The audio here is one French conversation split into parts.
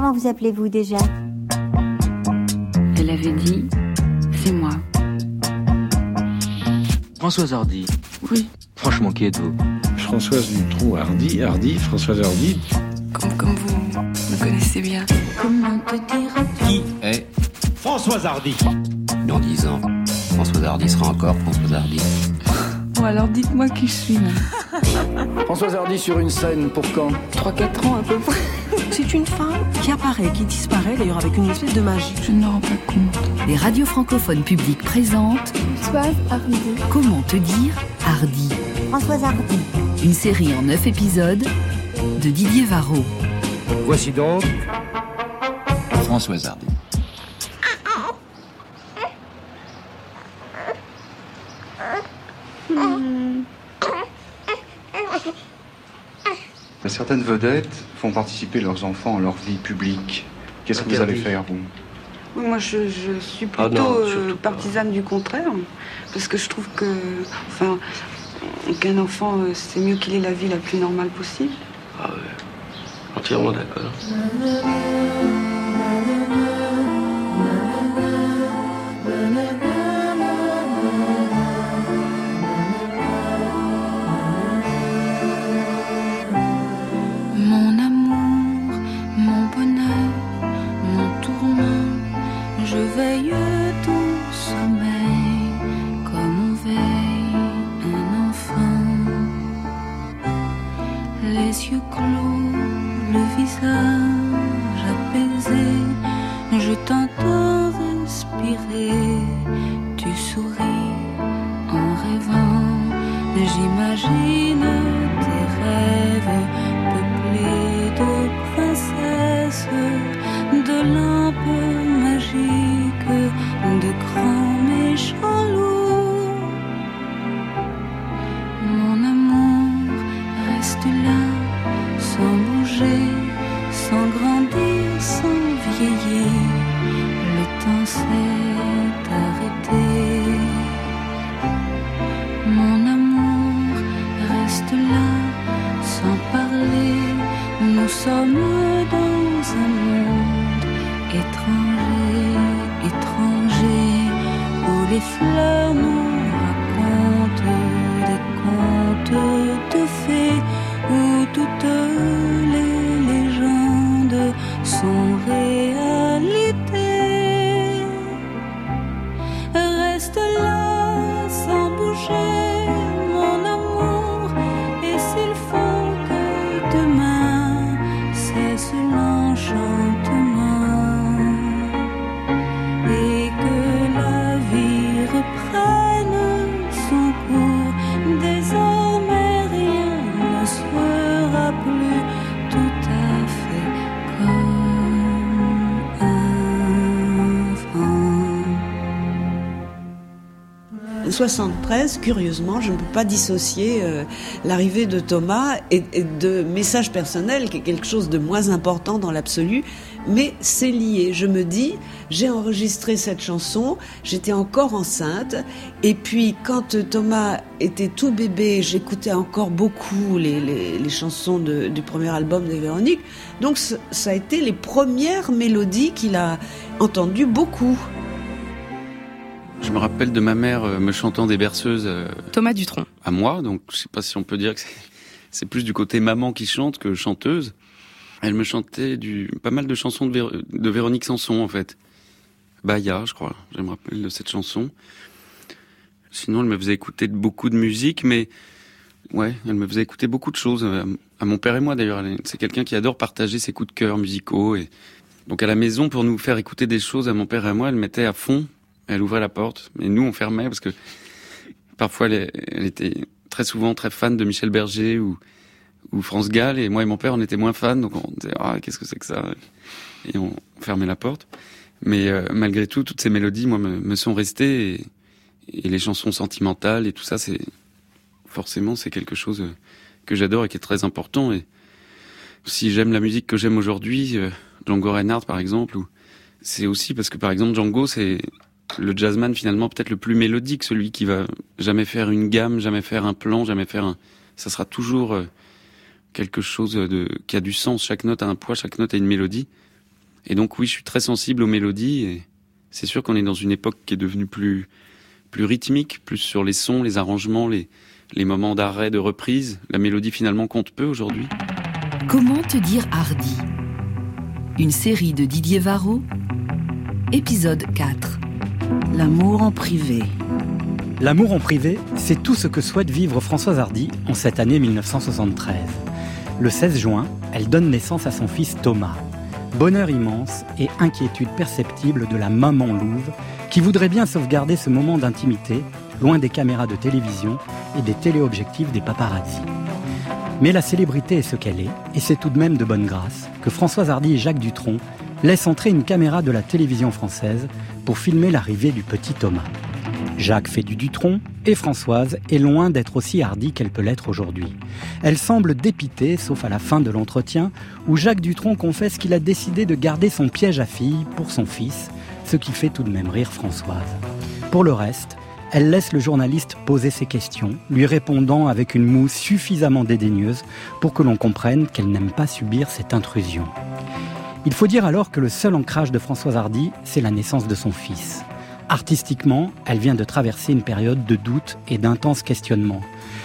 Comment vous appelez-vous déjà Elle avait dit, c'est moi. Françoise Hardy. Oui. Franchement, qui êtes-vous Françoise Dutronc Hardy, Hardy, Françoise Hardy. Comme, comme vous me connaissez bien. Comment te dire Qui est Françoise Hardy. dans 10 ans Françoise Hardy sera encore Françoise Hardy. Bon, alors dites-moi qui je suis, moi. Françoise Hardy sur une scène pour quand 3-4 ans à peu près. C'est une femme qui apparaît, qui disparaît d'ailleurs avec une espèce de magie. Je ne me rends pas compte. Les radios francophones publiques présentent Françoise Hardy. Comment te dire Hardy, Françoise Hardy. une série en 9 épisodes de Didier Varro. Voici donc Françoise Hardy. Certaines vedettes font participer leurs enfants à leur vie publique. Qu'est-ce que vous allez faire, vous Oui, moi, je, je suis Ah plutôt non, euh, surtout pas. partisane du contraire. Parce que je trouve que, enfin, qu'un enfant, euh, c'est mieux qu'il ait la vie la plus normale possible. Ah ouais. Entièrement d'accord. Les yeux clos, le visage apaisé, je t'entends respirer, tu souris en rêvant, j'imagine tes rêves 73, curieusement, je ne peux pas dissocier euh, l'arrivée de Thomas et, de message personnel, qui est quelque chose de moins important dans l'absolu, mais c'est lié. Je me dis, j'ai enregistré cette chanson, j'étais encore enceinte, et puis quand Thomas était tout bébé, j'écoutais encore beaucoup les, les, les chansons de- du premier album de Véronique, donc ça a été les premières mélodies qu'il a entendues beaucoup. Je me rappelle de ma mère euh, me chantant des berceuses euh, Thomas Dutronc. à moi, donc je sais pas si on peut dire que c'est- plus du côté maman qui chante que chanteuse. Elle me chantait du pas mal de chansons de, Véro- de Véronique Sanson en fait. Baya, je crois. Je me rappelle de cette chanson. Sinon, elle me faisait écouter beaucoup de musique, mais ouais, elle me faisait écouter beaucoup de choses. euh, À mon père et moi d'ailleurs. C'est quelqu'un qui adore partager ses coups de cœur musicaux et donc à la maison pour nous faire écouter des choses à mon père et à moi, elle mettait à fond. Elle ouvrait la porte, et nous on fermait parce que parfois elle, était très souvent très fan de Michel Berger ou ou France Gall et moi et mon père on était moins fans donc on disait ah qu'est-ce que c'est que ça? Et on fermait la porte. Mais euh, malgré tout toutes ces mélodies moi me, sont restées et, les chansons sentimentales et tout ça c'est forcément c'est quelque chose euh, que j'adore et qui est très important. Et si j'aime la musique que j'aime aujourd'hui euh, Django Reinhardt par exemple c'est aussi parce que par exemple Django c'est le jazzman finalement peut-être le plus mélodique, celui qui va jamais faire une gamme, jamais faire un plan, jamais faire un. Ça sera toujours euh, quelque chose qui a du sens. Chaque note a un poids, chaque note a une mélodie. Et donc oui, je suis très sensible aux mélodies et c'est sûr qu'on est dans une époque qui est devenue plus plus rythmique, plus sur les sons, les arrangements, les les moments d'arrêt, de reprise. La mélodie finalement compte peu aujourd'hui. Comment te dire hardi Une série de Didier Varro, épisode 4. L'amour en privé. L'amour en privé, c'est tout ce que souhaite vivre Françoise Hardy en cette année 1973. Le 16 juin, elle donne naissance à son fils Thomas. Bonheur immense et inquiétude perceptible de la maman louve qui voudrait bien sauvegarder ce moment d'intimité loin des caméras de télévision et des téléobjectifs des paparazzi. Mais la célébrité est ce qu'elle est, et c'est tout de même de bonne grâce que Françoise Hardy et Jacques Dutronc laissent entrer une caméra de la télévision française pour filmer l'arrivée du petit Thomas. Jacques fait du Dutronc et Françoise est loin d'être aussi hardie qu'elle peut l'être aujourd'hui. Elle semble dépitée, sauf à la fin de l'entretien, où Jacques Dutronc confesse qu'il a décidé de garder son piège à fille pour son fils, ce qui fait tout de même rire Françoise. Pour le reste, elle laisse le journaliste poser ses questions, lui répondant avec une moue suffisamment dédaigneuse pour que l'on comprenne qu'elle n'aime pas subir cette intrusion. Il faut dire alors que le seul ancrage de Françoise Hardy, c'est la naissance de son fils. Artistiquement, elle vient de traverser une période de doute et d'intenses questionnements,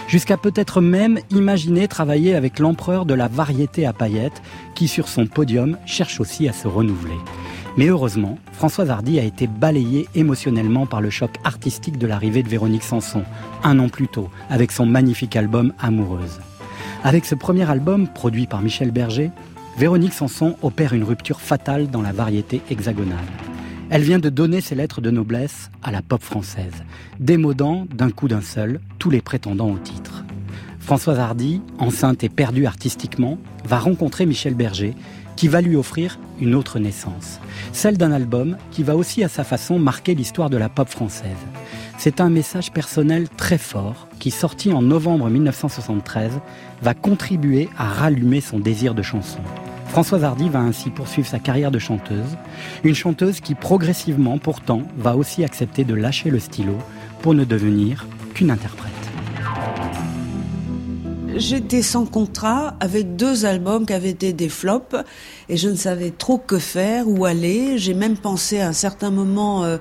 jusqu'à peut-être même imaginer travailler avec l'empereur de la variété à paillettes, qui sur son podium cherche aussi à se renouveler. Mais heureusement, Françoise Hardy a été balayée émotionnellement par le choc artistique de l'arrivée de Véronique Sanson, un an plus tôt, avec son magnifique album Amoureuse. Avec ce premier album, produit par Michel Berger, Véronique Sanson opère une rupture fatale dans la variété hexagonale. Elle vient de donner ses lettres de noblesse à la pop française, démodant d'un coup d'un seul tous les prétendants au titre. Françoise Hardy, enceinte et perdue artistiquement, va rencontrer Michel Berger, qui va lui offrir une autre naissance, celle d'un album qui va aussi à sa façon marquer l'histoire de la pop française. C'est un message personnel très fort qui, sorti en novembre 1973, va contribuer à rallumer son désir de chanson. Françoise Hardy va ainsi poursuivre sa carrière de chanteuse, une chanteuse qui progressivement pourtant va aussi accepter de lâcher le stylo pour ne devenir qu'une interprète. J'étais sans contrat avec deux albums qui avaient été des flops et je ne savais trop que faire, où aller. J'ai même pensé à un certain moment euh,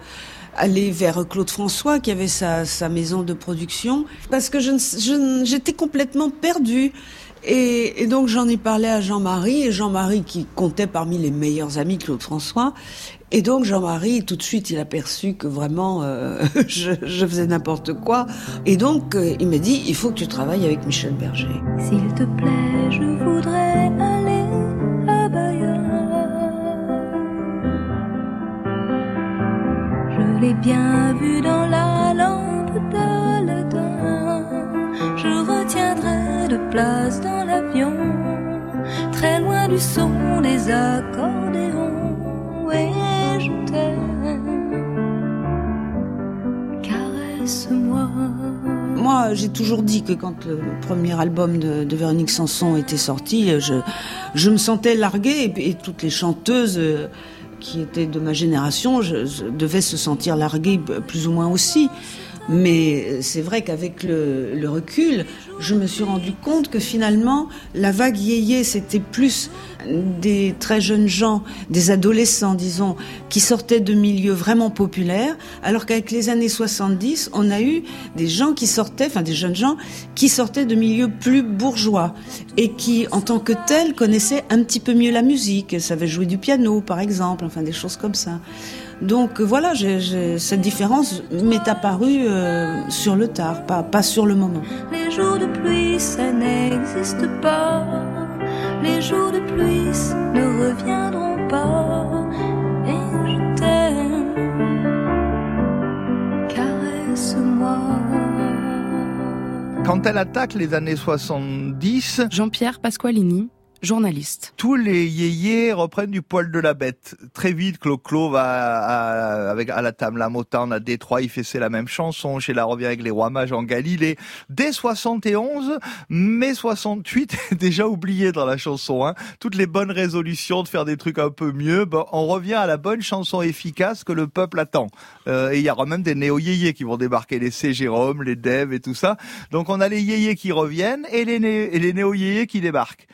aller vers Claude François qui avait sa, maison de production parce que j'étais complètement perdue. Et, donc j'en ai parlé à Jean-Marie, et Jean-Marie qui comptait parmi les meilleurs amis de Claude François. Et donc Jean-Marie, tout de suite, il a perçu que vraiment euh, je, je, faisais n'importe quoi. Et donc euh, il m'a dit, il faut que tu travailles avec Michel Berger. S'il te plaît, je voudrais aller à Bayonne. Je l'ai bien vu dans la lampe place dans l'avion, très loin du son des accordéons. Et je caresse-moi. Moi, j'ai toujours dit que quand le premier album de, Véronique Sanson était sorti, je, je me sentais larguée et, toutes les chanteuses euh, qui étaient de ma génération je, devais se sentir larguées plus ou moins aussi. Mais c'est vrai qu'avec le, le, recul, je me suis rendu compte que finalement, la vague yéyé, c'était plus des très jeunes gens, des adolescents, disons, qui sortaient de milieux vraiment populaires, alors qu'avec les années 70, on a eu des gens qui sortaient, enfin des jeunes gens, qui sortaient de milieux plus bourgeois et qui, en tant que tels, connaissaient un petit peu mieux la musique, savaient jouer du piano, par exemple, enfin des choses comme ça. Donc voilà, j ai, j ai, cette différence m'est apparue euh, sur le tard, pas, pas sur le moment. Les jours de pluie, ça n'existe pas. Les jours de pluie ne reviendront pas. Et je t'aime, caresse-moi. Quand elle attaque les années 70, Jean-Pierre Pasqualini, journaliste. Tous les yéyés reprennent du poil de la bête. Très vite, Clo-Clo va avec, à la table la Motown à Détroit, il fait c'est la même chanson. Chez la revient avec les rois mages en Galilée. Dès 71, mai 68 est déjà oublié dans la chanson. Hein. Toutes les bonnes résolutions de faire des trucs un peu mieux, ben, on revient à la bonne chanson efficace que le peuple attend. Euh, et il y aura même des néo-yéyés qui vont débarquer, les C. Jérôme, les Dev et tout ça. Donc on a les yéyés qui reviennent et les, né les néo-yéyés qui débarquent.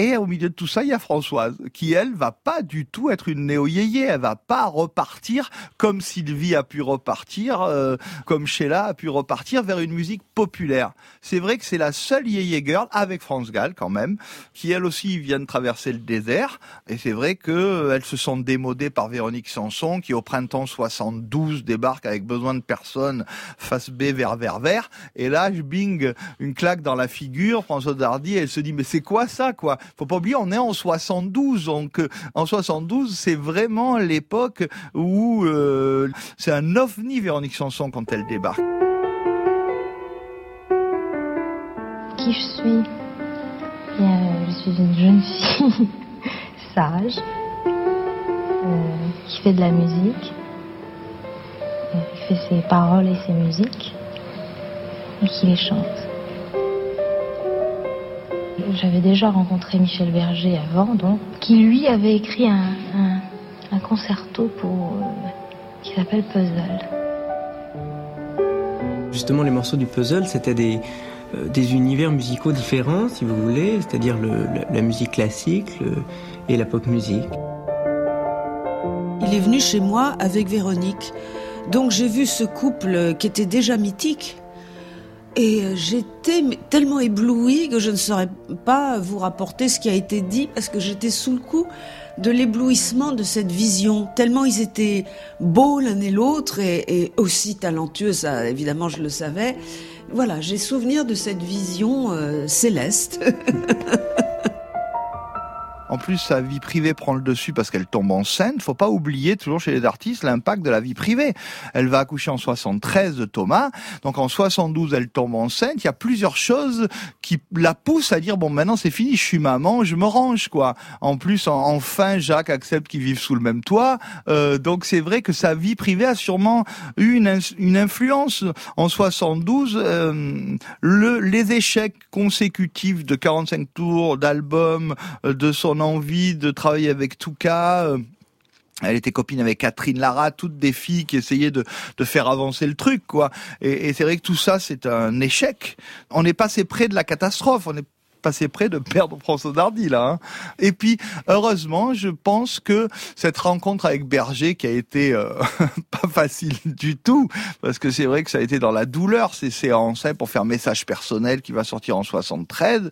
Et au milieu de tout ça, il y a Françoise, qui elle va pas du tout être une néo-yéyé. Elle va pas repartir comme Sylvie a pu repartir, euh, comme Sheila a pu repartir vers une musique populaire. C'est vrai que c'est la seule yéyé girl avec France Gall quand même, qui elle aussi vient de traverser le désert. Et c'est vrai que euh, se sont démodées par Véronique Sanson, qui au printemps 72 débarque avec besoin de personnes face B vers vers vert. Et là, je bing une claque dans la figure. Françoise Hardy, elle se dit mais c'est quoi ça quoi? Faut pas oublier, on est en 72, donc euh, en 72, c'est vraiment l'époque où euh, c'est un ovni Véronique Sanson quand elle débarque. Qui je suis? Je suis une jeune fille sage euh, qui fait de la musique, qui fait ses paroles et ses musiques et qui les chante. J'avais déjà rencontré Michel Berger avant, donc, qui lui avait écrit un, un, concerto pour euh, qui s'appelle Puzzle. Justement, les morceaux du puzzle, c'était des, euh, des univers musicaux différents, si vous voulez, c'est-à-dire la, musique classique et la pop musique. Il est venu chez moi avec Véronique. Donc j'ai vu ce couple qui était déjà mythique et euh, j'étais tellement éblouie que je ne saurais pas vous rapporter ce qui a été dit parce que j'étais sous le coup de l'éblouissement de cette vision. Tellement ils étaient beaux l'un et l'autre et, aussi talentueux, ça évidemment je le savais. Voilà, j'ai souvenir de cette vision euh, céleste. En plus, sa vie privée prend le dessus parce qu'elle tombe enceinte. Faut pas oublier, toujours chez les artistes, l'impact de la vie privée. Elle va accoucher en 73 de Thomas. Donc en 72, elle tombe enceinte. Il y a plusieurs choses qui la poussent à dire, bon, maintenant c'est fini, je suis maman, je me range, quoi. En plus, enfin, Jacques accepte qu'ils vivent sous le même toit. Euh, donc c'est vrai que sa vie privée a sûrement eu une, une influence. En 72, euh, le, les échecs consécutifs de 45 tours d'albums, euh, de son envie de travailler avec Touka. Euh, elle était copine avec Catherine Lara, toutes des filles qui essayaient de, faire avancer le truc, quoi. Et, et c'est vrai que tout ça, c'est un échec. On est passé près de la catastrophe. On est passé près de perdre François Dardy là. Hein. Et puis heureusement, je pense que cette rencontre avec Berger qui a été euh, pas facile du tout parce que c'est vrai que ça a été dans la douleur ces séances hein, pour faire message personnel qui va sortir en 73.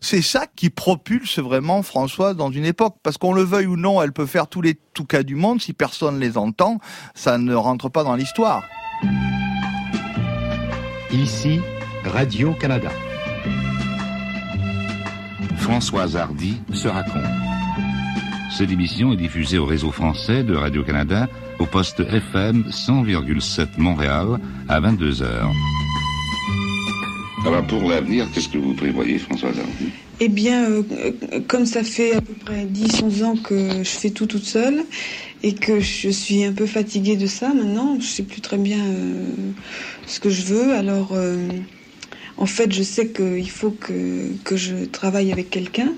C'est ça qui propulse vraiment François dans une époque parce qu'on le veuille ou non, elle peut faire tous les tout cas du monde si personne les entend, ça ne rentre pas dans l'histoire. Ici Radio-Canada. Françoise Hardy se raconte. Cette émission est diffusée au réseau français de Radio-Canada au poste FM 100,7 Montréal à 22h. Alors pour l'avenir, qu'est-ce que vous prévoyez, Françoise Hardy? Eh bien, euh, comme ça fait à peu près 10-11 ans que je fais tout toute seule et que je suis un peu fatiguée de ça maintenant, je sais plus très bien euh, ce que je veux, alors... Euh, en fait, je sais qu'il faut que, que, je travaille avec quelqu'un.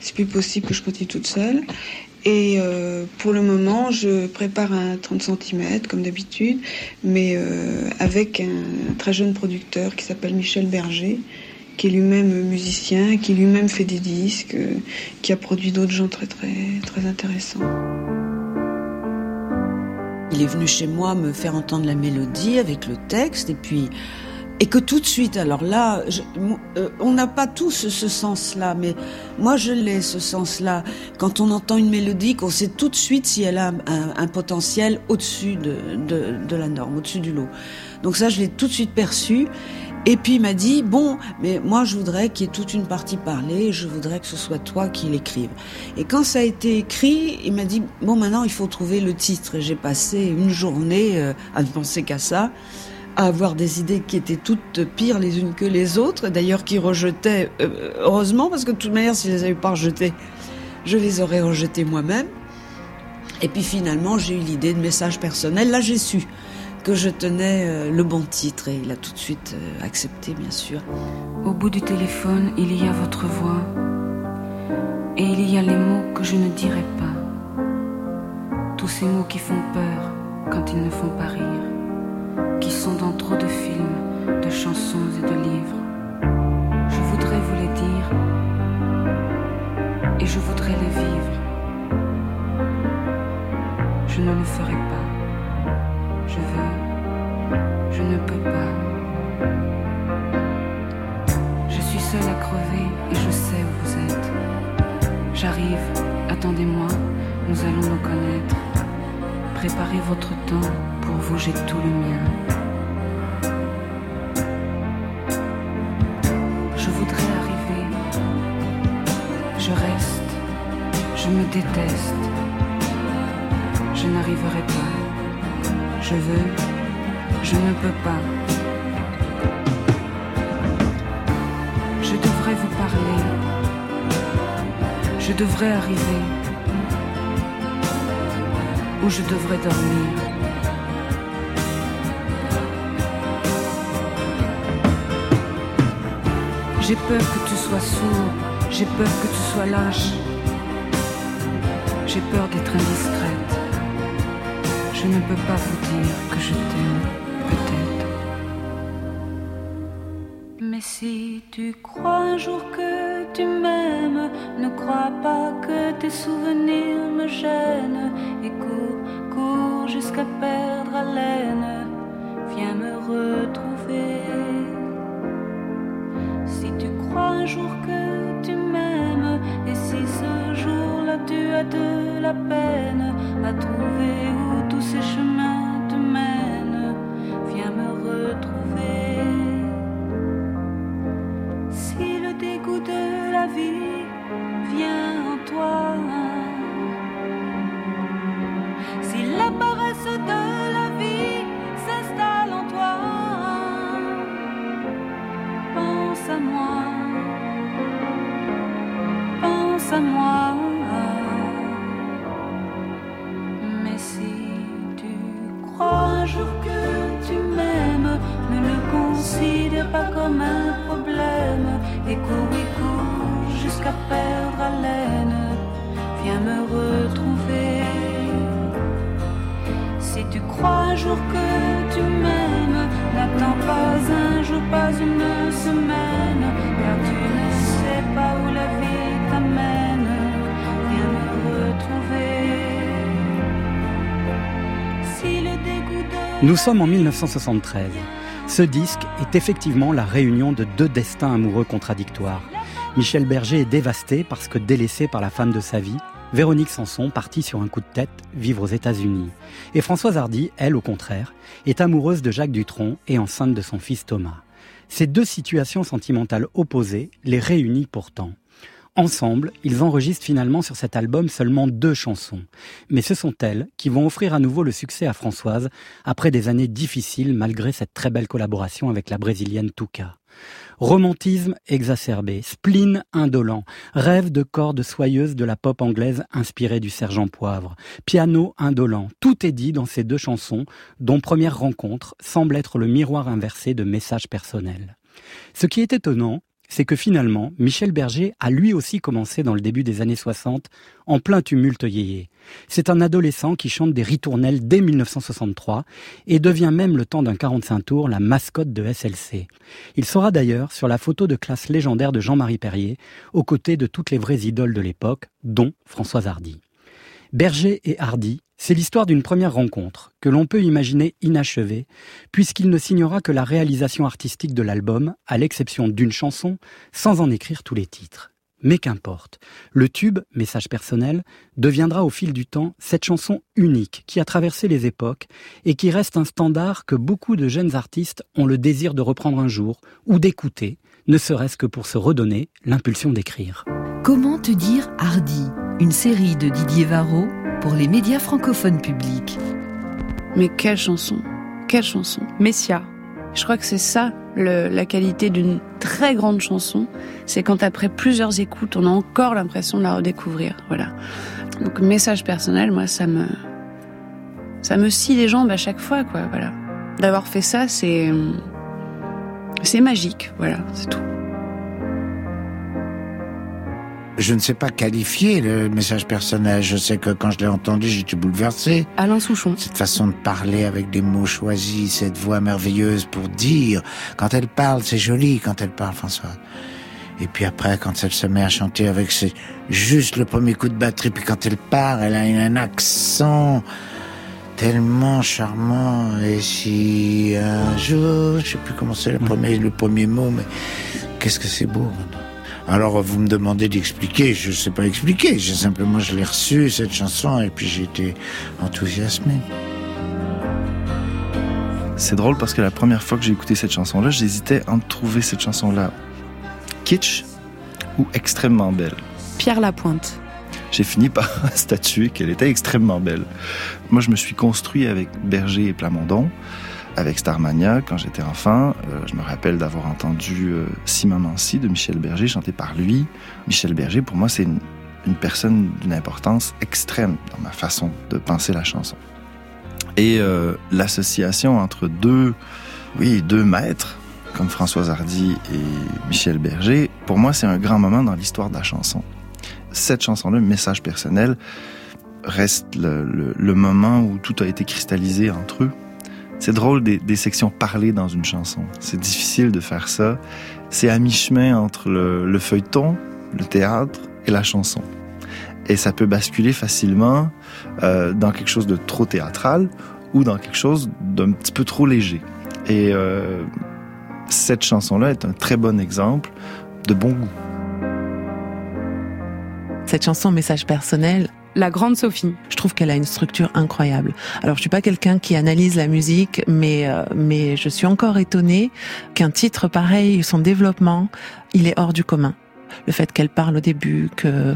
C'est plus possible que je continue toute seule. Et euh, pour le moment, je prépare un 30 cm, comme d'habitude, mais euh, avec un, très jeune producteur qui s'appelle Michel Berger, qui est lui-même musicien, qui lui-même fait des disques, euh, qui a produit d'autres gens très, très, très intéressants. Il est venu chez moi me faire entendre la mélodie avec le texte, et puis et que tout de suite, alors là, euh, on n'a pas tous ce, sens-là, mais moi je l'ai ce sens-là. Quand on entend une mélodie, qu'on sait tout de suite si elle a un, potentiel au-dessus de, de, la norme, au-dessus du lot. Donc ça, je l'ai tout de suite perçu. Et puis il m'a dit, bon, mais moi je voudrais qu'il y ait toute une partie parlée, je voudrais que ce soit toi qui l'écrive. Et quand ça a été écrit, il m'a dit, bon maintenant il faut trouver le titre. Et j'ai passé une journée euh, à ne penser qu'à ça à avoir des idées qui étaient toutes pires les unes que les autres, d'ailleurs qui rejetaient, euh, heureusement, parce que de toute manière, si je les avais pas rejetées, je les aurais rejetées moi-même. Et puis finalement, j'ai eu l'idée de message personnel. Là, j'ai su que je tenais euh, le bon titre et il a tout de suite euh, accepté, bien sûr. Au bout du téléphone, il y a votre voix et il y a les mots que je ne dirai pas. Tous ces mots qui font peur quand ils ne font pas rire qui sont dans trop de films, de chansons et de livres. Je voudrais vous les dire, et je voudrais les vivre. Je ne le ferai pas. Je veux, je ne peux pas. Je suis seule à crever et je sais où vous êtes. J'arrive, attendez-moi, nous allons nous connaître. Préparez votre temps, pour vous j'ai tout le mien. Déteste, je n'arriverai pas, je veux, je ne peux pas. Je devrais vous parler, je devrais arriver, où je devrais dormir. J'ai peur que tu sois sourd, j'ai peur que tu sois lâche. J'ai peur d'être indiscrète. Je ne peux pas vous dire que je t'aime, peut-être. Mais si tu crois un jour que tu m'aimes, ne crois pas que tes souvenirs me gênent. Et cours, cours jusqu'à perdre moi, pense à moi. Mais si tu crois un jour que tu m'aimes, ne le considère pas comme un problème. Et cours, et cours jusqu'à perdre haleine. Viens me retrouver. Si tu crois un jour que tu m'aimes, n'attends pas un jour, Nous sommes en 1973. Ce disque est effectivement la réunion de deux destins amoureux contradictoires. Michel Berger est dévasté parce que délaissé par la femme de sa vie, Véronique Sanson, partie sur un coup de tête, vivre aux États-Unis. Et Françoise Hardy, elle, au contraire, est amoureuse de Jacques Dutronc et enceinte de son fils Thomas. Ces deux situations sentimentales opposées les réunissent pourtant. Ensemble, ils enregistrent finalement sur cet album seulement deux chansons. Mais ce sont elles qui vont offrir à nouveau le succès à Françoise après des années difficiles malgré cette très belle collaboration avec la brésilienne Tuca. Romantisme exacerbé, spleen indolent, rêve de cordes soyeuses de la pop anglaise inspirée du sergent Poivre, piano indolent, tout est dit dans ces deux chansons dont Première rencontre semble être le miroir inversé de messages personnels. Ce qui est étonnant, c'est que finalement, Michel Berger a lui aussi commencé dans le début des années 60, en plein tumulte yéyé. C'est un adolescent qui chante des ritournelles dès 1963 et devient même le temps d'un 45 tours la mascotte de SLC. Il sera d'ailleurs sur la photo de classe légendaire de Jean-Marie Perrier, aux côtés de toutes les vraies idoles de l'époque, dont Françoise Hardy. Berger et Hardy, c'est l'histoire d'une première rencontre, que l'on peut imaginer inachevée, puisqu'il ne signera que la réalisation artistique de l'album, à l'exception d'une chanson, sans en écrire tous les titres. Mais qu'importe, le tube, message personnel, deviendra au fil du temps cette chanson unique qui a traversé les époques et qui reste un standard que beaucoup de jeunes artistes ont le désir de reprendre un jour ou d'écouter, ne serait-ce que pour se redonner l'impulsion d'écrire. Comment te dire Hardy? Une série de Didier Varro pour les médias francophones publics. Mais quelle chanson Quelle chanson Messia. Je crois que c'est ça la qualité d'une très grande chanson, c'est quand après plusieurs écoutes, on a encore l'impression de la redécouvrir. Voilà. Donc message personnel, moi ça me ça me scie les jambes à chaque fois, quoi. Voilà. D'avoir fait ça, c'est c'est magique. Voilà, c'est tout. Je ne sais pas qualifier le message personnel. Je sais que quand je l'ai entendu, j'étais bouleversé. Alain Souchon. Cette façon de parler avec des mots choisis, cette voix merveilleuse pour dire. Quand elle parle, c'est joli quand elle parle, François. Et puis après, quand elle se met à chanter avec ses, juste le premier coup de batterie, puis quand elle part, elle a un accent tellement charmant. Et si un jour, je sais plus comment c'est le premier, le premier mot, mais qu'est-ce que c'est beau. Alors vous me demandez d'expliquer, je sais pas expliquer, j'ai simplement je l'ai reçu cette chanson et puis j'ai été enthousiasmé. C'est drôle parce que la première fois que j'ai écouté cette chanson-là, j'hésitais à trouver cette chanson-là kitsch ou extrêmement belle. Pierre Lapointe. J'ai fini par statuer qu'elle était extrêmement belle. Moi, je me suis construit avec Berger et Plamondon, avec Starmania quand j'étais enfant. Euh, je me rappelle d'avoir entendu euh, Si Maman Si de Michel Berger chanté par lui. Michel Berger, pour moi, c'est une, personne d'une importance extrême dans ma façon de penser la chanson. Et euh, l'association entre deux, oui, deux maîtres, comme Françoise Hardy et Michel Berger, pour moi, c'est un grand moment dans l'histoire de la chanson. Cette chanson-là, message personnel, reste le, moment où tout a été cristallisé entre eux. C'est drôle des, sections parlées dans une chanson. C'est difficile de faire ça. C'est à mi-chemin entre le, le, feuilleton, le théâtre et la chanson. Et ça peut basculer facilement euh, dans quelque chose de trop théâtral ou dans quelque chose d'un petit peu trop léger. Et euh, cette chanson-là est un très bon exemple de bon goût. Cette chanson, message personnel, la grande Sophie. Je trouve qu'elle a une structure incroyable. Alors je suis pas quelqu'un qui analyse la musique, mais euh, mais je suis encore étonnée qu'un titre pareil, son développement, il est hors du commun. Le fait qu'elle parle au début, que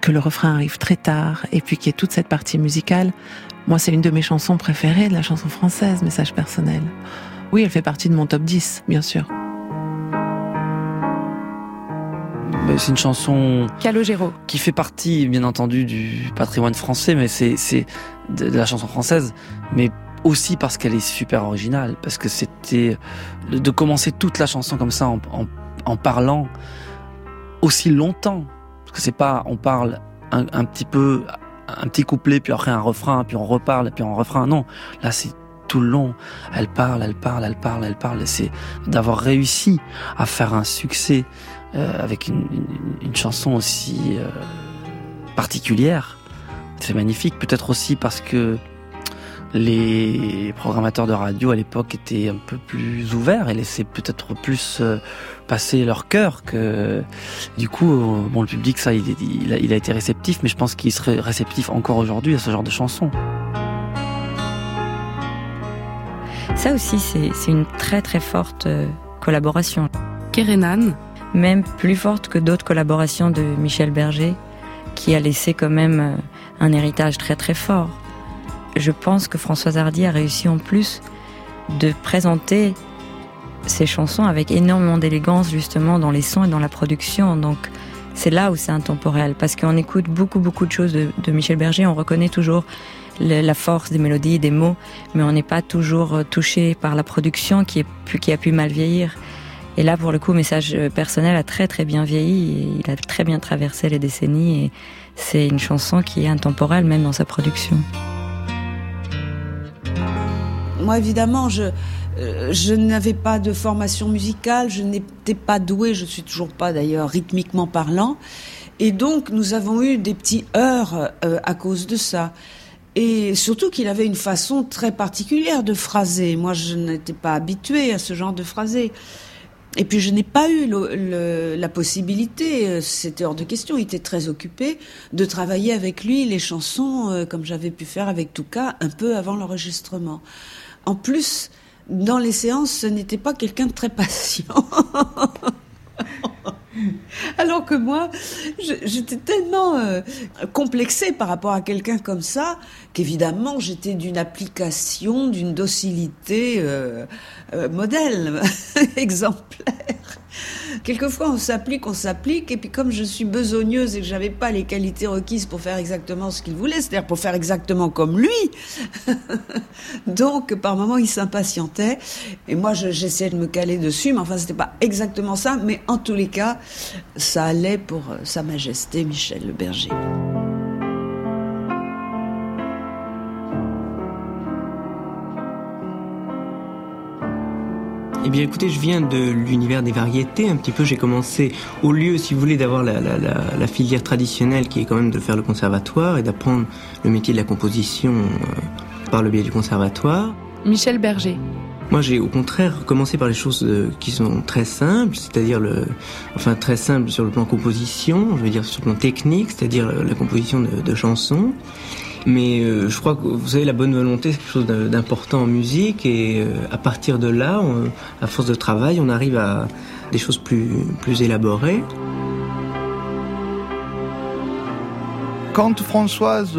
que le refrain arrive très tard, et puis qu'il y ait toute cette partie musicale. Moi, c'est une de mes chansons préférées de la chanson française, message personnel. Oui, elle fait partie de mon top 10, bien sûr. C'est une chanson Calogero. qui fait partie, bien entendu, du patrimoine français, mais c'est c'est de la chanson française, mais aussi parce qu'elle est super originale, parce que c'était de commencer toute la chanson comme ça en, en, en parlant aussi longtemps, parce que c'est pas on parle un, un, petit peu un petit couplet puis après un refrain puis on reparle puis on refrain. Non là c'est tout le long. Elle parle elle parle elle parle elle parle. C'est d'avoir réussi à faire un succès avec une, une, une, chanson aussi euh, particulière. C'est magnifique, peut-être aussi parce que les programmateurs de radio à l'époque étaient un peu plus ouverts et laissaient peut-être plus euh, passer leur cœur que du coup bon le public ça il, il, a, il a été réceptif mais je pense qu'il serait réceptif encore aujourd'hui à ce genre de chansons. Ça aussi c'est une très très forte collaboration. Kerenan même plus forte que d'autres collaborations de Michel Berger, qui a laissé quand même un héritage très très fort. Je pense que Françoise Hardy a réussi en plus de présenter ses chansons avec énormément d'élégance justement dans les sons et dans la production. Donc c'est là où c'est intemporel, parce qu'on écoute beaucoup beaucoup de choses de, Michel Berger, on reconnaît toujours la force des mélodies, des mots, mais on n'est pas toujours touché par la production qui, est, qui a pu mal vieillir. Et là, pour le coup, message personnel a très très bien vieilli. Il a très bien traversé les décennies. Et c'est une chanson qui est intemporelle, même dans sa production. Moi, évidemment, je, euh, je n'avais pas de formation musicale, je n'étais pas douée, je suis toujours pas d'ailleurs rythmiquement parlant. Et donc, nous avons eu des petits heurts euh, à cause de ça. Et surtout qu'il avait une façon très particulière de phraser. Moi, je n'étais pas habituée à ce genre de phraser. Et puis je n'ai pas eu le, le, la possibilité, c'était hors de question, il était très occupé, de travailler avec lui les chansons euh, comme j'avais pu faire avec Touka un peu avant l'enregistrement. En plus, dans les séances, ce n'était pas quelqu'un de très patient. Alors que moi, j'étais tellement euh, complexée par rapport à quelqu'un comme ça qu'évidemment j'étais d'une application, d'une docilité euh, euh, modèle, exemplaire. Quelquefois on s'applique, on s'applique, et puis comme je suis besogneuse et que j'avais pas les qualités requises pour faire exactement ce qu'il voulait, c'est-à-dire pour faire exactement comme lui, donc par moments il s'impatientait, et moi j'essayais de me caler dessus, mais enfin c'était pas exactement ça, mais en tous les cas, ça allait pour Sa Majesté Michel le Berger. Eh bien, écoutez, je viens de l'univers des variétés. Un petit peu, j'ai commencé au lieu, si vous voulez, d'avoir la, la, la, la, filière traditionnelle, qui est quand même de faire le conservatoire et d'apprendre le métier de la composition euh, par le biais du conservatoire. Michel Berger. Moi, j'ai au contraire commencé par les choses euh, qui sont très simples, c'est-à-dire le, enfin très simples sur le plan composition, je veux dire sur le plan technique, c'est-à-dire la composition de, de chansons. Mais euh, je crois que vous savez, la bonne volonté, c'est quelque chose d'important en musique, et euh, à partir de là, on, à force de travail, on arrive à des choses plus, plus élaborées. Quand Françoise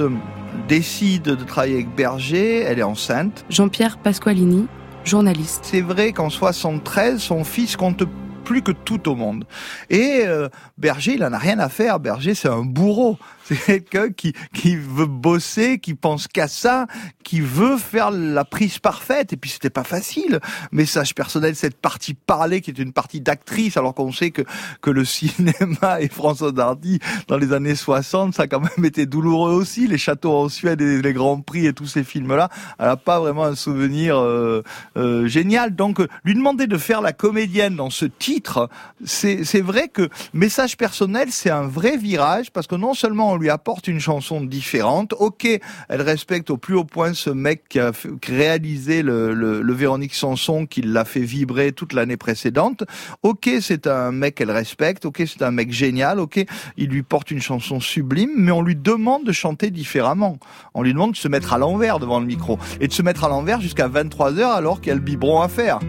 décide de travailler avec Berger, elle est enceinte. Jean-Pierre Pasqualini, journaliste. C'est vrai qu'en 73, son fils compte plus que tout au monde. Et euh, Berger, il en a rien à faire. Berger, c'est un bourreau. C'est quelqu'un qui, qui veut bosser, qui pense qu'à ça, qui veut faire la prise parfaite. Et puis c'était pas facile. Message personnel, cette partie parlée qui est une partie d'actrice, alors qu'on sait que, que le cinéma et François Dardy, dans les années 60, ça a quand même été douloureux aussi. Les châteaux en Suède et les Grands Prix et tous ces films-là, elle a pas vraiment un souvenir euh, euh, génial. Donc lui demander de faire la comédienne dans ce titre, c'est vrai que message personnel, c'est un vrai virage parce que non seulement on lui apporte une chanson différente. Ok, elle respecte au plus haut point ce mec qui a réalisé le, Véronique Sanson, qui l'a fait vibrer toute l'année précédente. Ok, c'est un mec qu'elle respecte. Ok, c'est un mec génial. Ok, il lui porte une chanson sublime, mais on lui demande de chanter différemment. On lui demande de se mettre à l'envers devant le micro et de se mettre à l'envers jusqu'à 23 heures alors qu'il biberon à faire.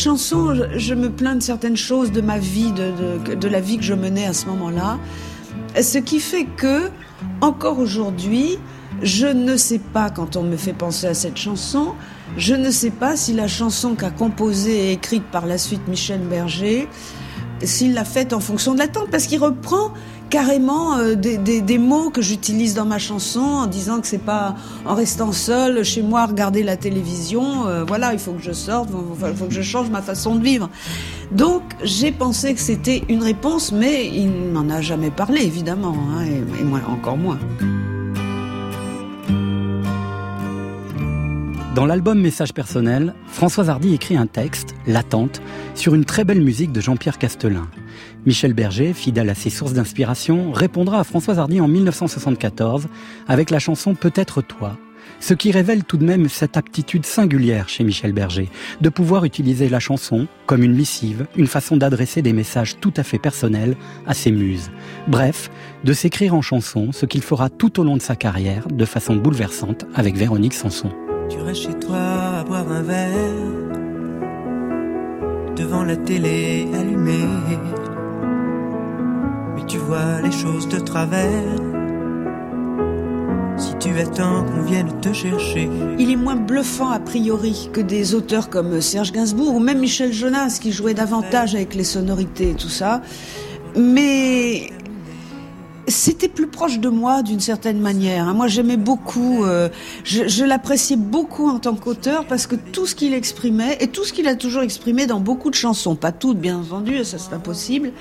Chanson, je me plains de certaines choses de ma vie, de, de, de la vie que je menais à ce moment-là. Ce qui fait que, encore aujourd'hui, je ne sais pas, quand on me fait penser à cette chanson, je ne sais pas si la chanson qu'a composée et écrite par la suite Michel Berger, s'il l'a faite en fonction de l'attente, parce qu'il reprend carrément euh, des, mots que j'utilise dans ma chanson en disant que c'est pas en restant seul chez moi à regarder la télévision, euh, voilà, il faut que je sorte, il faut que je change ma façon de vivre. Donc j'ai pensé que c'était une réponse, mais il n'en a jamais parlé évidemment, hein, et, et moi encore moins. Dans l'album Message personnel, Françoise Hardy écrit un texte, L'attente, sur une très belle musique de Jean-Pierre Castelin. Michel Berger, fidèle à ses sources d'inspiration, répondra à Françoise Hardy en 1974 avec la chanson Peut-être toi, ce qui révèle tout de même cette aptitude singulière chez Michel Berger, de pouvoir utiliser la chanson comme une missive, une façon d'adresser des messages tout à fait personnels à ses muses. Bref, de s'écrire en chanson ce qu'il fera tout au long de sa carrière de façon bouleversante avec Véronique Sanson. Tu vois les choses de travers. Si tu attends qu'on vienne te chercher. Il est moins bluffant a priori que des auteurs comme Serge Gainsbourg ou même Michel Jonas qui jouait davantage avec les sonorités et tout ça. Mais c'était plus proche de moi d'une certaine manière. Moi, j'aimais beaucoup, euh, je, je l'appréciais beaucoup en tant qu'auteur parce que tout ce qu'il exprimait et tout ce qu'il a toujours exprimé dans beaucoup de chansons, pas toutes bien entendu, ça c'est impossible,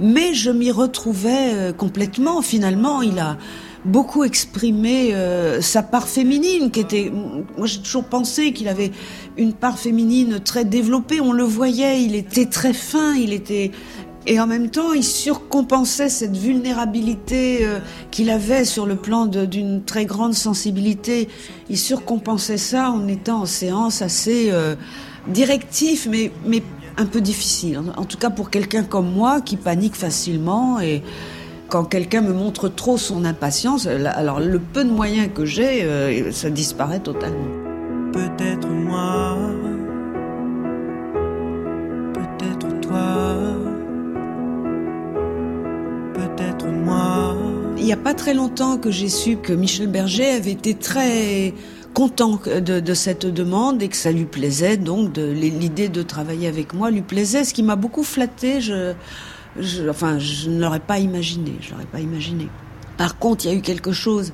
mais je m'y retrouvais euh, complètement. Finalement, il a beaucoup exprimé euh, sa part féminine qui était moi j'ai toujours pensé qu'il avait une part féminine très développée on le voyait il était très fin il était et en même temps, il surcompensait cette vulnérabilité euh, qu'il avait sur le plan d'une très grande sensibilité. Il surcompensait ça en étant en séance assez euh, directif, mais, mais un peu difficile. En tout cas pour quelqu'un comme moi qui panique facilement et quand quelqu'un me montre trop son impatience, alors le peu de moyens que j'ai, euh, ça disparaît totalement. Peut-être moi, peut-être toi, peut-être moi. Il n'y a pas très longtemps que j'ai su que Michel Berger avait été très content de, cette demande et que ça lui plaisait, donc l'idée de travailler avec moi lui plaisait, ce qui m'a beaucoup flatté. Je, enfin, je ne l'aurais pas imaginé. Je l'aurais pas imaginé. Par contre, il y a eu quelque chose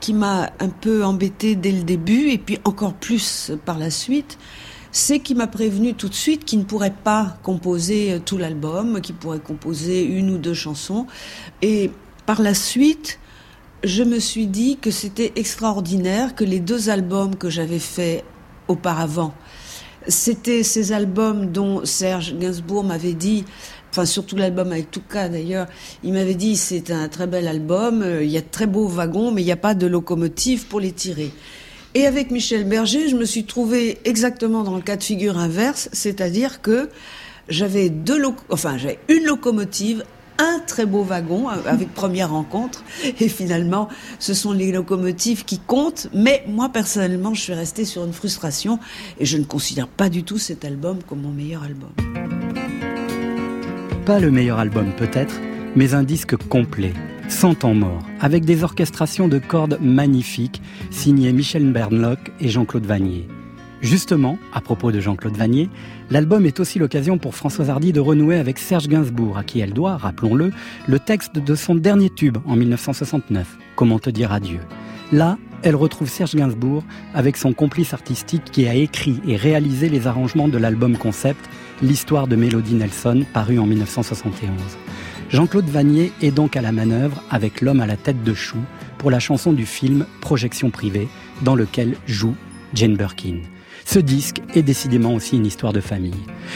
qui m'a un peu embêté dès le début et puis encore plus par la suite. C'est qu'il m'a prévenu tout de suite qu'il ne pourrait pas composer tout l'album, qu'il pourrait composer une ou deux chansons. Et par la suite, je me suis dit que c'était extraordinaire que les deux albums que j'avais faits auparavant, c'était ces albums dont Serge Gainsbourg m'avait dit enfin surtout l'album avec Touka d'ailleurs, il m'avait dit c'est un très bel album, euh, il y a de très beaux wagons, mais il n'y a pas de locomotive pour les tirer. Et avec Michel Berger, je me suis trouvée exactement dans le cas de figure inverse, c'est-à-dire que j'avais deux enfin j'avais une locomotive, un très beau wagon euh, avec première rencontre. Et finalement, ce sont les locomotives qui comptent. Mais moi, personnellement, je suis restée sur une frustration et je ne considère pas du tout cet album comme mon meilleur album. Pas le meilleur album peut-être, mais un disque complet, sans temps mort, avec des orchestrations de cordes magnifiques, signées Michel Bernlock et Jean-Claude Vanier. Justement, à propos de Jean-Claude Vanier, l'album est aussi l'occasion pour Françoise Hardy de renouer avec Serge Gainsbourg, à qui elle doit, rappelons-le, le texte de son dernier tube en 1969, Comment te dire adieu. Là, elle retrouve Serge Gainsbourg avec son complice artistique qui a écrit et réalisé les arrangements de l'album concept L'histoire de Mélodie Nelson, paru en 1971. Jean-Claude Vanier est donc à la manœuvre avec l'homme à la tête de chou pour la chanson du film Projection privée, dans lequel joue Jane Birkin. Ce disque est décidément aussi une histoire de famille.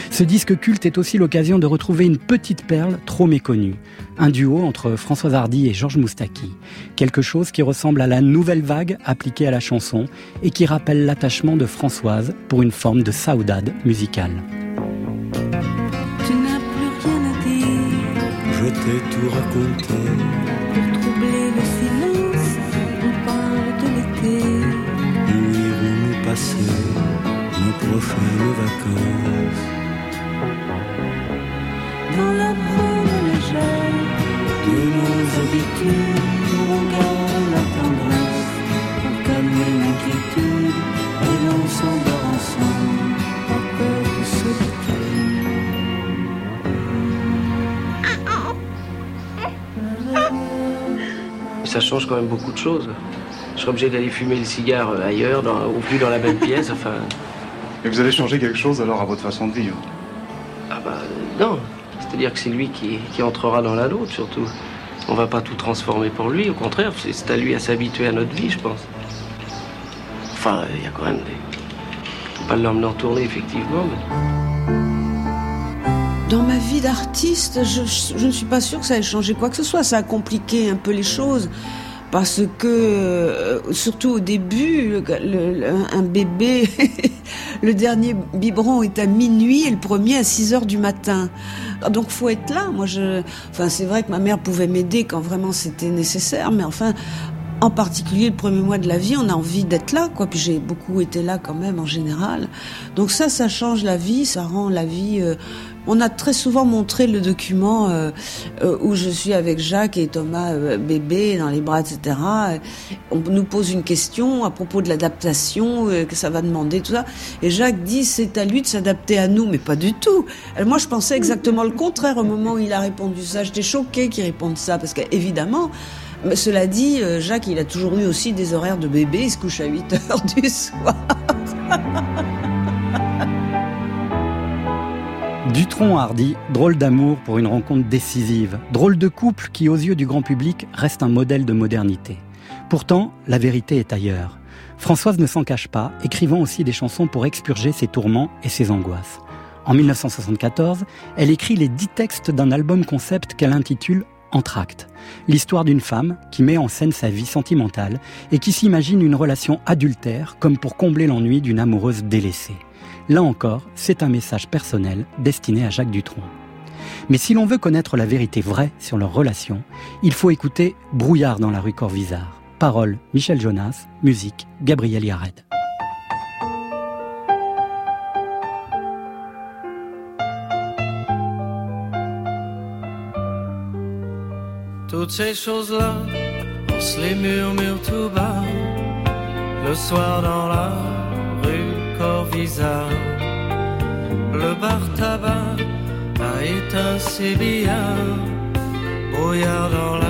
Ce disque culte est aussi l'occasion de retrouver une petite perle trop méconnue. Un duo entre Françoise Hardy et Georges Moustaki. Quelque chose qui ressemble à la nouvelle vague appliquée à la chanson et qui rappelle l'attachement de Françoise pour une forme de saudade musicale. Tu n'as plus rien à dire. Je t'ai tout raconté. Nos vacances Dans la brume légère de nos habitudes, nous regardons la tendresse pour calmer l'inquiétude et l'on s'endort ensemble par peur de solitude. Ça change quand même beaucoup de choses. Je serais obligé d'aller fumer le cigare ailleurs, dans, ou plus dans la même pièce, enfin... Et vous allez changer quelque chose alors à votre façon de vivre? Ah bah non. C'est-à-dire que c'est lui qui, qui entrera dans la nôtre surtout. On va pas tout transformer pour lui, au contraire, c'est- à lui à s'habituer à notre vie, je pense. Enfin, il y a quand même des... Faut pas l'emmener en tournée, effectivement, mais... Dans ma vie d'artiste, je, je- je ne suis pas sûre que ça ait changé quoi que ce soit. Ça a compliqué un peu les choses. Parce que, euh, surtout au début, le- un bébé, le dernier biberon est à minuit et le premier à 6 heures du matin. Donc faut être là. Moi, je, enfin, c'est vrai que ma mère pouvait m'aider quand vraiment c'était nécessaire, mais enfin, en particulier le premier mois de la vie, on a envie d'être là, quoi. Puis j'ai beaucoup été là quand même en général. Donc ça, ça change la vie, ça rend la vie. euh, on a très souvent montré le document euh, euh, où je suis avec Jacques et Thomas euh, bébé dans les bras, etc. On nous pose une question à propos de l'adaptation que ça va demander, tout ça. Et Jacques dit c'est à lui de s'adapter à nous, mais pas du tout. Moi, je pensais exactement le contraire au moment où il a répondu ça. J'étais choquée qu'il réponde ça parce qu'évidemment. Cela dit, Jacques, il a toujours eu aussi des horaires de bébé. Il se couche à 8 heures du soir. Dutron Hardy, drôle d'amour pour une rencontre décisive, drôle de couple qui aux yeux du grand public reste un modèle de modernité. Pourtant, la vérité est ailleurs. Françoise ne s'en cache pas, écrivant aussi des chansons pour expurger ses tourments et ses angoisses. En 1974, elle écrit les dix textes d'un album concept qu'elle intitule Entracte, l'histoire d'une femme qui met en scène sa vie sentimentale et qui s'imagine une relation adultère comme pour combler l'ennui d'une amoureuse délaissée. Là encore, c'est un message personnel destiné à Jacques Dutronc. Mais si l'on veut connaître la vérité vraie sur leur relation, il faut écouter Brouillard dans la rue Corvisart. Parole Michel Jonas, musique Gabriel Yared. Toutes ces choses-là, on se les murmure tout bas, le soir dans la rue Corvisart. Le bar tabac a éteint ses billards, brouillard dans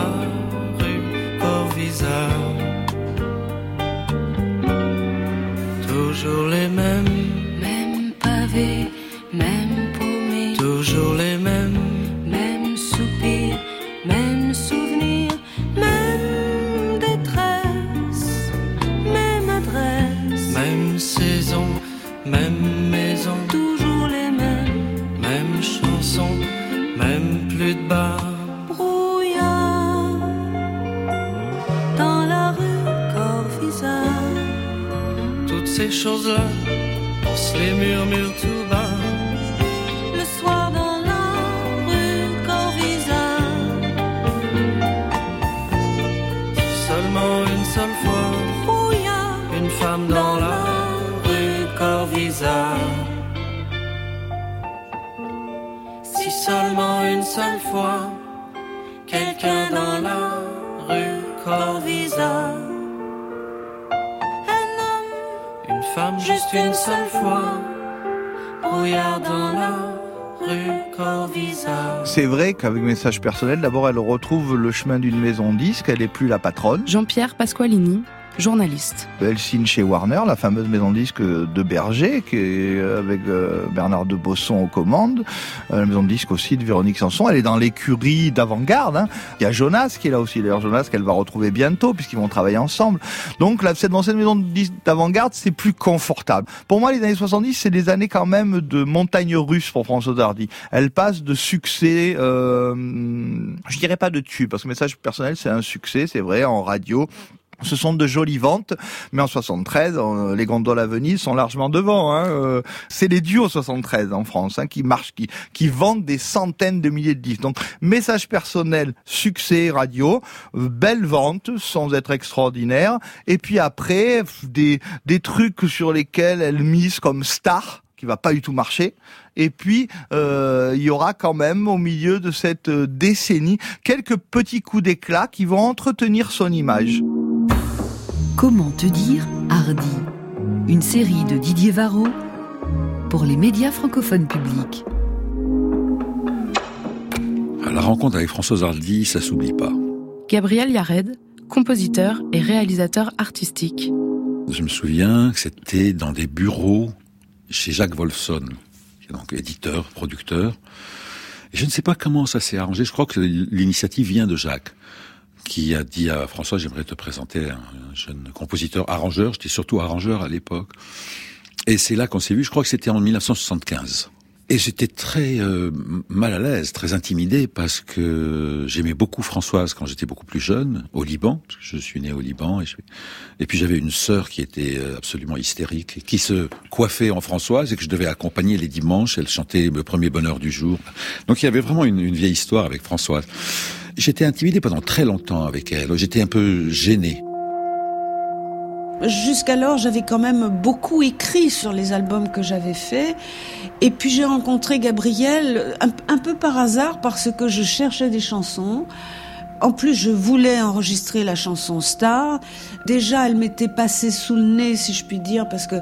ces choses-là, on se les murmure tout juste une seule fois, brouillard dans la. C'est vrai qu'avec message personnel, d'abord elle retrouve le chemin d'une maison disque, elle est plus la patronne. Jean-Pierre Pasqualini, journaliste. Elle signe chez Warner, la fameuse maison disque de Berger, qui est avec euh, Bernard de Bosson aux commandes, Euh, la maison de disque aussi de Véronique Sanson. Elle est dans l'écurie d'avant-garde. hein. Il y a Jonas qui est là aussi. D'ailleurs, Jonas qu'elle va retrouver bientôt puisqu'ils vont travailler ensemble. Donc, là, dans cette maison de disque d'avant-garde, c'est plus confortable. Pour moi, les années 70, c'est des années quand même de montagne russe pour Françoise Hardy. Elle passe de succès, euh, je dirais pas de tube, parce que message personnel, c'est un succès, c'est vrai, en radio. Ce sont de jolies ventes, mais en 73, euh, les gondoles à Venise sont largement devant. Hein. Euh, C'est les duos 73 en France hein, qui marchent, qui, vendent des centaines de milliers de disques. Donc, message personnel, succès radio, belle vente sans être extraordinaire. Et puis après, des trucs sur lesquels elle mise comme star qui va pas du tout marcher. Et puis, euh, il y aura quand même, au milieu de cette euh, décennie, quelques petits coups d'éclat qui vont entretenir son image. Comment te dire Hardy Une série de Didier Varro pour les médias francophones publics. La rencontre avec Françoise Hardy, ça s'oublie pas. Gabriel Yared, compositeur et réalisateur artistique. Je me souviens que c'était dans des bureaux chez Jacques Wolfson, qui est donc éditeur, producteur. Et je ne sais pas comment ça s'est arrangé. Je crois que l'initiative vient de Jacques, qui a dit à François, j'aimerais te présenter un jeune compositeur arrangeur. J'étais surtout arrangeur à l'époque. Et c'est là qu'on s'est vu. Je crois que c'était en 1975. Et j'étais très euh, mal à l'aise, très intimidé parce que j'aimais beaucoup Françoise quand j'étais beaucoup plus jeune au Liban, je suis né au Liban et, je... et puis j'avais une sœur qui était euh, absolument hystérique, qui se coiffait en Françoise et que je devais accompagner les dimanches. Elle chantait le premier bonheur du jour. Donc il y avait vraiment une vieille histoire avec Françoise. J'étais intimidé pendant très longtemps avec elle. J'étais un peu gêné. Jusqu'alors, j'avais quand même beaucoup écrit sur les albums que j'avais faits. Et puis j'ai rencontré Gabrielle un, un, peu par hasard parce que je cherchais des chansons. En plus, je voulais enregistrer la chanson Star. Déjà, elle m'était passée sous le nez, si je puis dire, parce que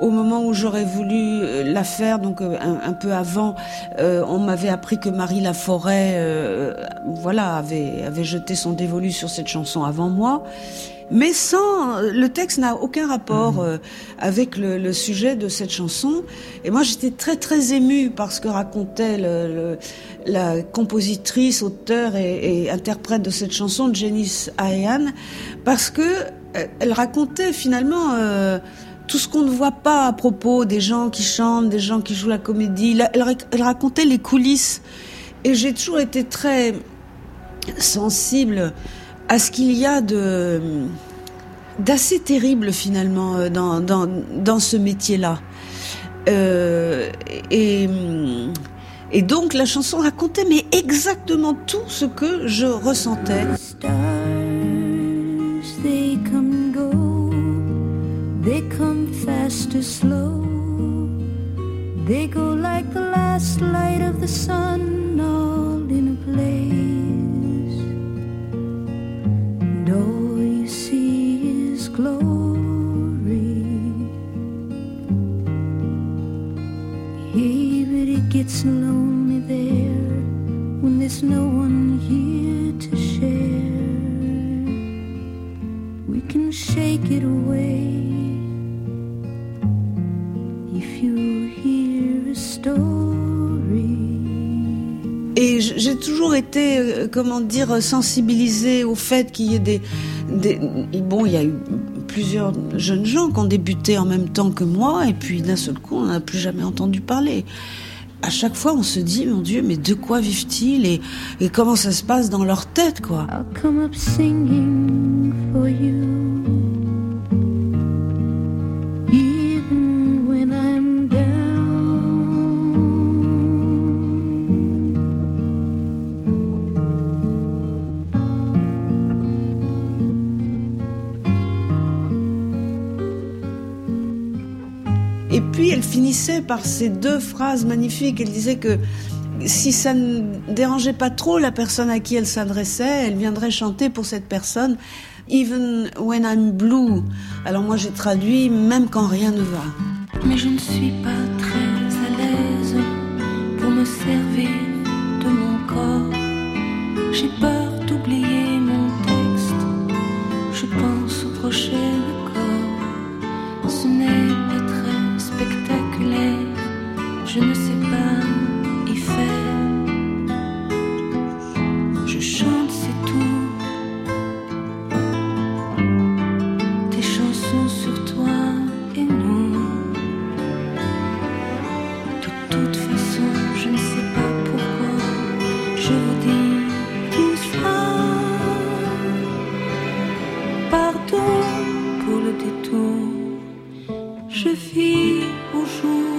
au moment où j'aurais voulu la faire, donc un, un peu avant, euh, on m'avait appris que Marie Laforêt, euh, voilà, avait, avait jeté son dévolu sur cette chanson avant moi mais sans le texte n'a aucun rapport euh, avec le, le, sujet de cette chanson. Et moi, j'étais très très émue par ce que racontait le, le, la compositrice, auteure et, et, interprète de cette chanson, Janice Ayan, parce que euh, elle racontait finalement. Euh, tout ce qu'on ne voit pas à propos des gens qui chantent, des gens qui jouent la comédie. Elle, elle racontait les coulisses. Et j'ai toujours été très sensible à ce qu'il y a de d'assez terrible finalement dans, dans, dans ce métier-là. Euh, et, et donc la chanson racontait mais exactement tout ce que je ressentais. They go. Like the last light of the sun, all in a. All you see is glory. Yeah, but it gets lonely there when there's no one here to share. We can shake it away if you hear a story. J'ai toujours été, euh, comment dire, sensibilisée au fait qu'il y ait des, des- Bon, il y a eu plusieurs jeunes gens qui ont débuté en même temps que moi, et puis d'un seul coup, on n'a plus jamais entendu parler. À chaque fois, on se dit, mon Dieu, mais de quoi vivent-ils et, comment ça se passe dans leur tête, quoi. Par ces deux phrases magnifiques. Elle disait que si ça ne dérangeait pas trop la personne à qui elle s'adressait, elle viendrait chanter pour cette personne. Even when I'm blue. Alors moi j'ai traduit même quand rien ne va. Mais je ne suis pas Je vis au jour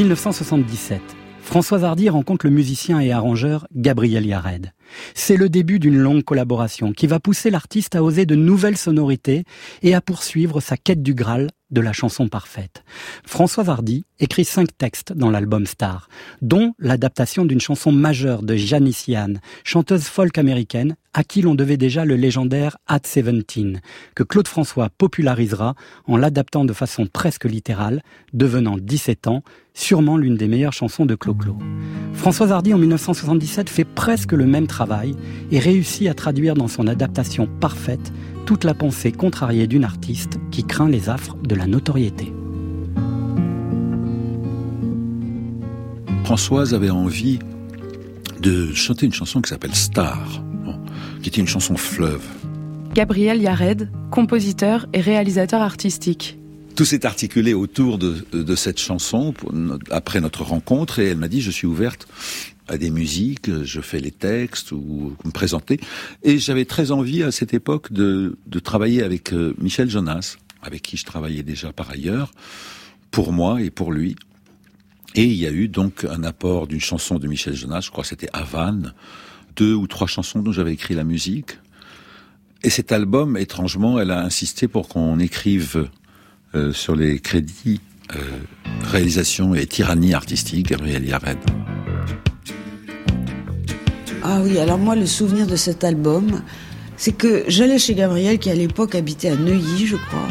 1977. Françoise Hardy rencontre le musicien et arrangeur Gabriel Yared. C'est le début d'une longue collaboration qui va pousser l'artiste à oser de nouvelles sonorités et à poursuivre sa quête du Graal de la chanson parfaite. Françoise Hardy écrit cinq textes dans l'album Star, dont l'adaptation d'une chanson majeure de Janice Ian, chanteuse folk américaine, à qui l'on devait déjà le légendaire At Seventeen, que Claude François popularisera en l'adaptant de façon presque littérale, devenant 17 ans, sûrement l'une des meilleures chansons de Clo-Clo. Françoise Hardy en 1977 fait presque le même travail et réussit à traduire dans son adaptation parfaite toute la pensée contrariée d'une artiste qui craint les affres de la notoriété. Françoise avait envie de chanter une chanson qui s'appelle Star, qui était une chanson fleuve. Gabriel Yared, compositeur et réalisateur artistique. tout s'est articulé autour de, de cette chanson pour après notre rencontre et elle m'a dit je suis ouverte à des musiques, je fais les textes ou me présenter et j'avais très envie à cette époque de, travailler avec euh, Michel Jonas avec qui je travaillais déjà par ailleurs pour moi et pour lui et il y a eu donc un apport d'une chanson de Michel Jonas, je crois que c'était Havane, deux ou trois chansons dont j'avais écrit la musique. Et cet album, étrangement, elle a insisté pour qu'on écrive euh, sur les crédits euh, réalisation et tyrannie artistique, Gabriel Yared. Ah oui, alors moi, le souvenir de cet album, c'est que j'allais chez Gabriel, qui à l'époque habitait à Neuilly, je crois.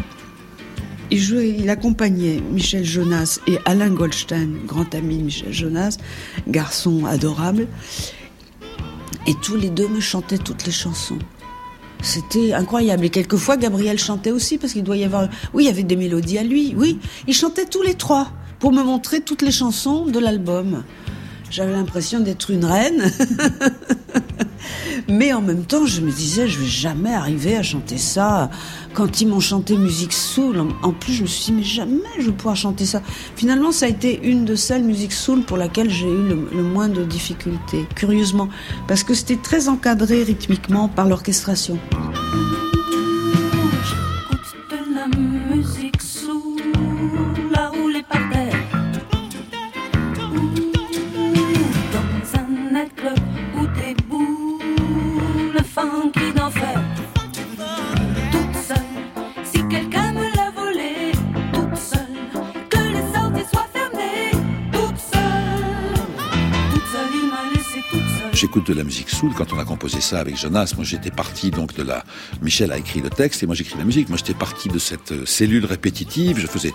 Il jouait, il accompagnait Michel Jonas et Alain Goldstein, grand ami de Michel Jonas, garçon adorable. Et tous les deux me chantaient toutes les chansons. C'était incroyable. Et quelquefois, Gabriel chantait aussi, parce qu'il doit y avoir... Oui, il y avait des mélodies à lui, oui. Ils chantaient tous les trois, pour me montrer toutes les chansons de l'album. J'avais l'impression d'être une reine. Mais en même temps, je me disais, je vais jamais arriver à chanter ça. Quand ils m'ont chanté musique soul, en- plus, je me suis dit, mais jamais je vais pouvoir chanter ça. Finalement, ça a été une de celles musique soul pour laquelle j'ai eu le moins de difficultés, curieusement, parce que c'était très encadré rythmiquement par l'orchestration. De la musique soul quand on a composé ça avec Jonas. Moi, j'étais parti donc de la. Michel a écrit le texte et moi j'écris la musique. Moi, j'étais parti de cette euh, cellule répétitive. Je faisais.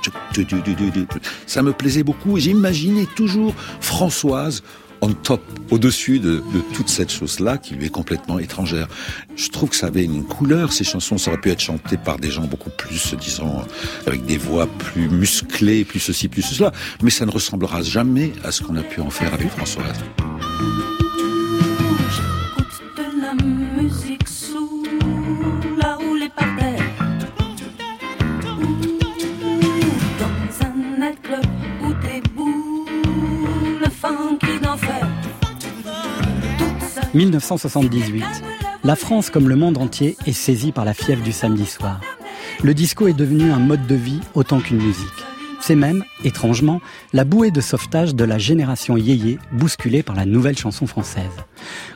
Ça me plaisait beaucoup et j'imaginais toujours Françoise on top, au-dessus de, de toute cette chose-là qui lui est complètement étrangère. Je trouve que ça avait une couleur, ces chansons, ça aurait pu être chanté par des gens beaucoup plus, disons, avec des voix plus musclées, plus ceci, plus cela, mais ça ne ressemblera jamais à ce qu'on a pu en faire avec Françoise. 1978. La France, comme le monde entier, est saisie par la fièvre du samedi soir. Le disco est devenu un mode de vie autant qu'une musique. C'est même, étrangement, la bouée de sauvetage de la génération yéyé bousculée par la nouvelle chanson française.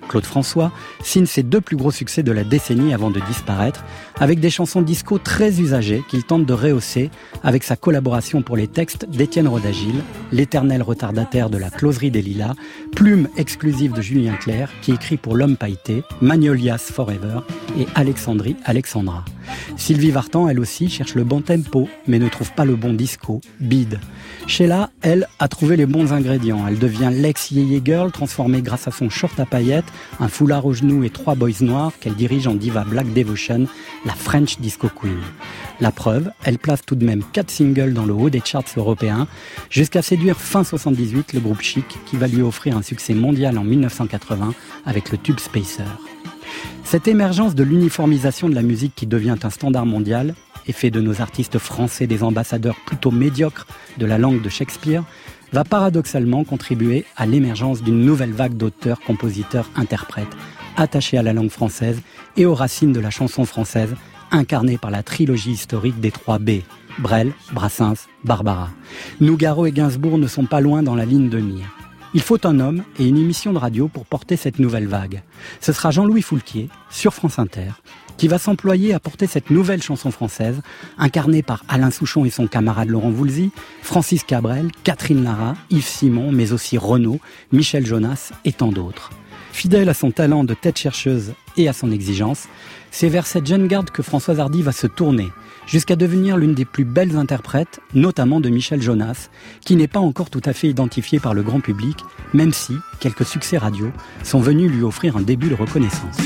Claude François signe ses deux plus gros succès de la décennie avant de disparaître, avec des chansons disco très usagées qu'il tente de rehausser avec sa collaboration pour les textes d'Étienne Rodagil, l'éternel retardataire de la closerie des Lilas, plume exclusive de Julien Clerc qui écrit pour L'Homme Pailleté, Magnolias Forever et Alexandrie Alexandra. Sylvie Vartan, elle aussi, cherche le bon tempo, mais ne trouve pas le bon disco, bide. Sheila, elle, a trouvé les bons ingrédients. Elle devient l'ex-yéyé girl, transformée grâce à son short à paillettes, un foulard aux genoux et trois boys noirs qu'elle dirige en diva Black Devotion, la French Disco Queen. La preuve, elle place tout de même quatre singles dans le haut des charts européens, jusqu'à séduire fin 78 le groupe Chic, qui va lui offrir un succès mondial en 1980 avec le tube Spacer. Cette émergence de l'uniformisation de la musique qui devient un standard mondial et fait de nos artistes français des ambassadeurs plutôt médiocres de la langue de Shakespeare va paradoxalement contribuer à l'émergence d'une nouvelle vague d'auteurs, compositeurs, interprètes attachés à la langue française et aux racines de la chanson française incarnée par la trilogie historique des trois B, Brel, Brassens, Barbara. Nougaro et Gainsbourg ne sont pas loin dans la ligne de mire. Il faut un homme et une émission de radio pour porter cette nouvelle vague. Ce sera Jean-Louis Foulquier, sur France Inter, qui va s'employer à porter cette nouvelle chanson française, incarnée par Alain Souchon et son camarade Laurent Voulzy, Francis Cabrel, Catherine Lara, Yves Simon, mais aussi Renaud, Michel Jonas et tant d'autres. Fidèle à son talent de tête chercheuse et à son exigence, c'est vers cette jeune garde que Françoise Hardy va se tourner, jusqu'à devenir l'une des plus belles interprètes, notamment de Michel Jonas, qui n'est pas encore tout à fait identifié par le grand public, même si quelques succès radio sont venus lui offrir un début de reconnaissance.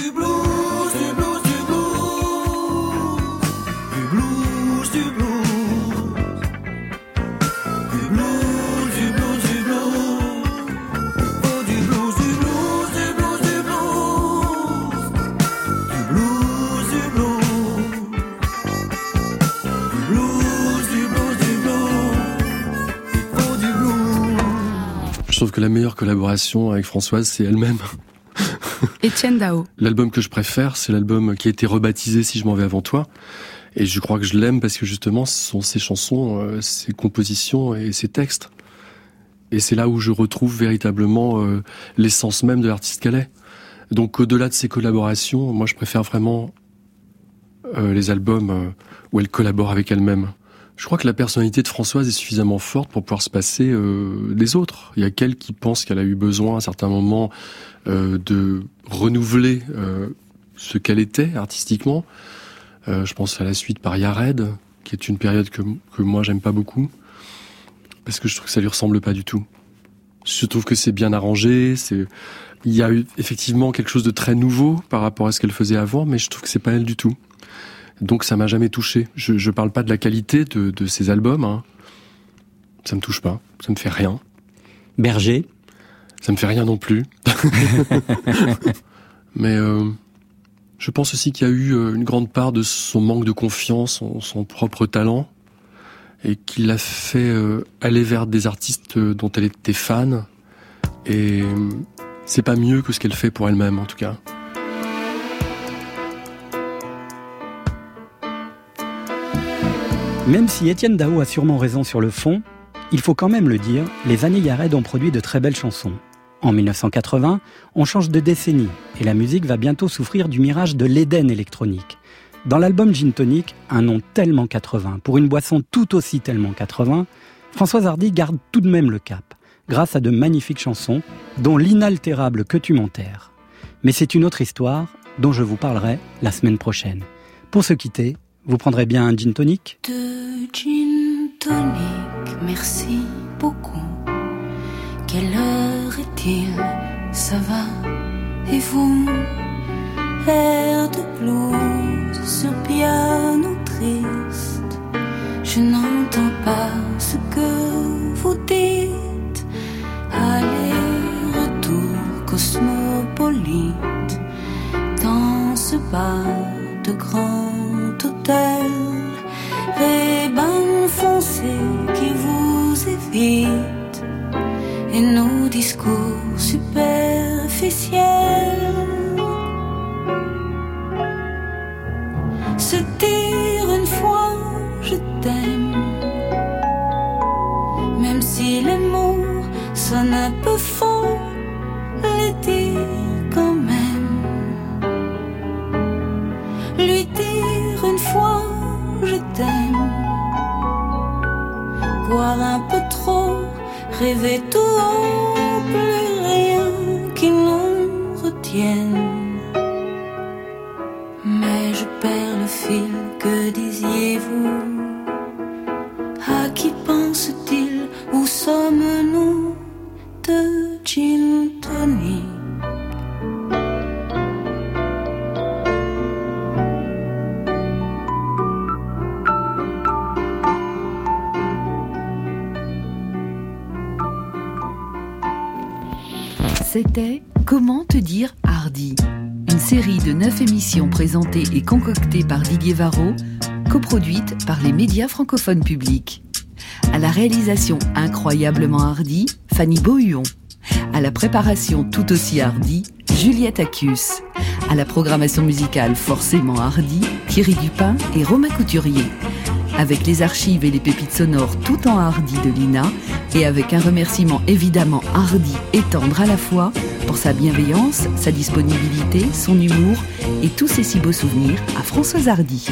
Trouve que la meilleure collaboration avec Françoise, c'est elle-même. Étienne Dao. L'album que je préfère, c'est l'album qui a été rebaptisé Si je m'en vais avant toi. Et je crois que je l'aime parce que justement, ce sont ses chansons, euh, ses compositions et ses textes. Et c'est là où je retrouve véritablement euh, l'essence même de l'artiste qu'elle est. Donc au-delà de ses collaborations, moi je préfère vraiment euh, les albums où elle collabore avec elle-même. Je crois que la personnalité de Françoise est suffisamment forte pour pouvoir se passer euh, des autres. Il y a qu'elle qui pense qu'elle a eu besoin à un certain moment euh, de renouveler euh, ce qu'elle était artistiquement. Euh, je pense à la suite par Yared, qui est une période que, que moi j'aime pas beaucoup, parce que je trouve que ça lui ressemble pas du tout. Je trouve que c'est bien arrangé, c'est il y a eu effectivement quelque chose de très nouveau par rapport à ce qu'elle faisait avant, mais je trouve que c'est pas elle du tout. Donc ça m'a jamais touché. Je, je parle pas de la qualité de, de ses albums. Hein. Ça me touche pas. Ça me fait rien. Berger. Ça me fait rien non plus. Mais euh, je pense aussi qu'il y a eu euh, une grande part de son manque de confiance en son propre talent et qu'il l'a fait euh, aller vers des artistes dont elle était fan. Et c'est pas mieux que ce qu'elle fait pour elle-même en tout cas. Même si Étienne Dao a sûrement raison sur le fond, il faut quand même le dire, les années Yared ont produit de très belles chansons. En 1980, on change de décennie et la musique va bientôt souffrir du mirage de l'Éden électronique. Dans l'album Gin Tonic, un nom tellement 80, pour une boisson tout aussi tellement 80, Françoise Hardy garde tout de même le cap, grâce à de magnifiques chansons, dont l'inaltérable Que tu m'enterres. Mais c'est une autre histoire dont je vous parlerai la semaine prochaine. Pour se quitter, vous prendrez bien un gin tonic De gin tonic, merci beaucoup. Quelle heure est-il? Ça va? Et vous? Air de blues sur piano triste. Je n'entends pas ce que vous dites. Aller-retour cosmopolite dans ce bar de grand hôtel. Rébans foncé qui vous évite et nos discours superficiels. Se dire une fois je t'aime, même si les mots sonnent un peu faux, rêver tout haut, plus rien qui nous retienne. Présentées et concoctées par Didier Varro, coproduite par les médias francophones publics. À la réalisation incroyablement hardie, Fanny Beauhuon. À la préparation tout aussi hardie, Juliette Acus. À la programmation musicale forcément hardie, Thierry Dupin et Romain Couturier. Avec les archives et les pépites sonores tout en hardi de Lina et avec un remerciement évidemment hardi et tendre à la fois pour sa bienveillance, sa disponibilité, son humour et tous ses si beaux souvenirs à Françoise Hardy.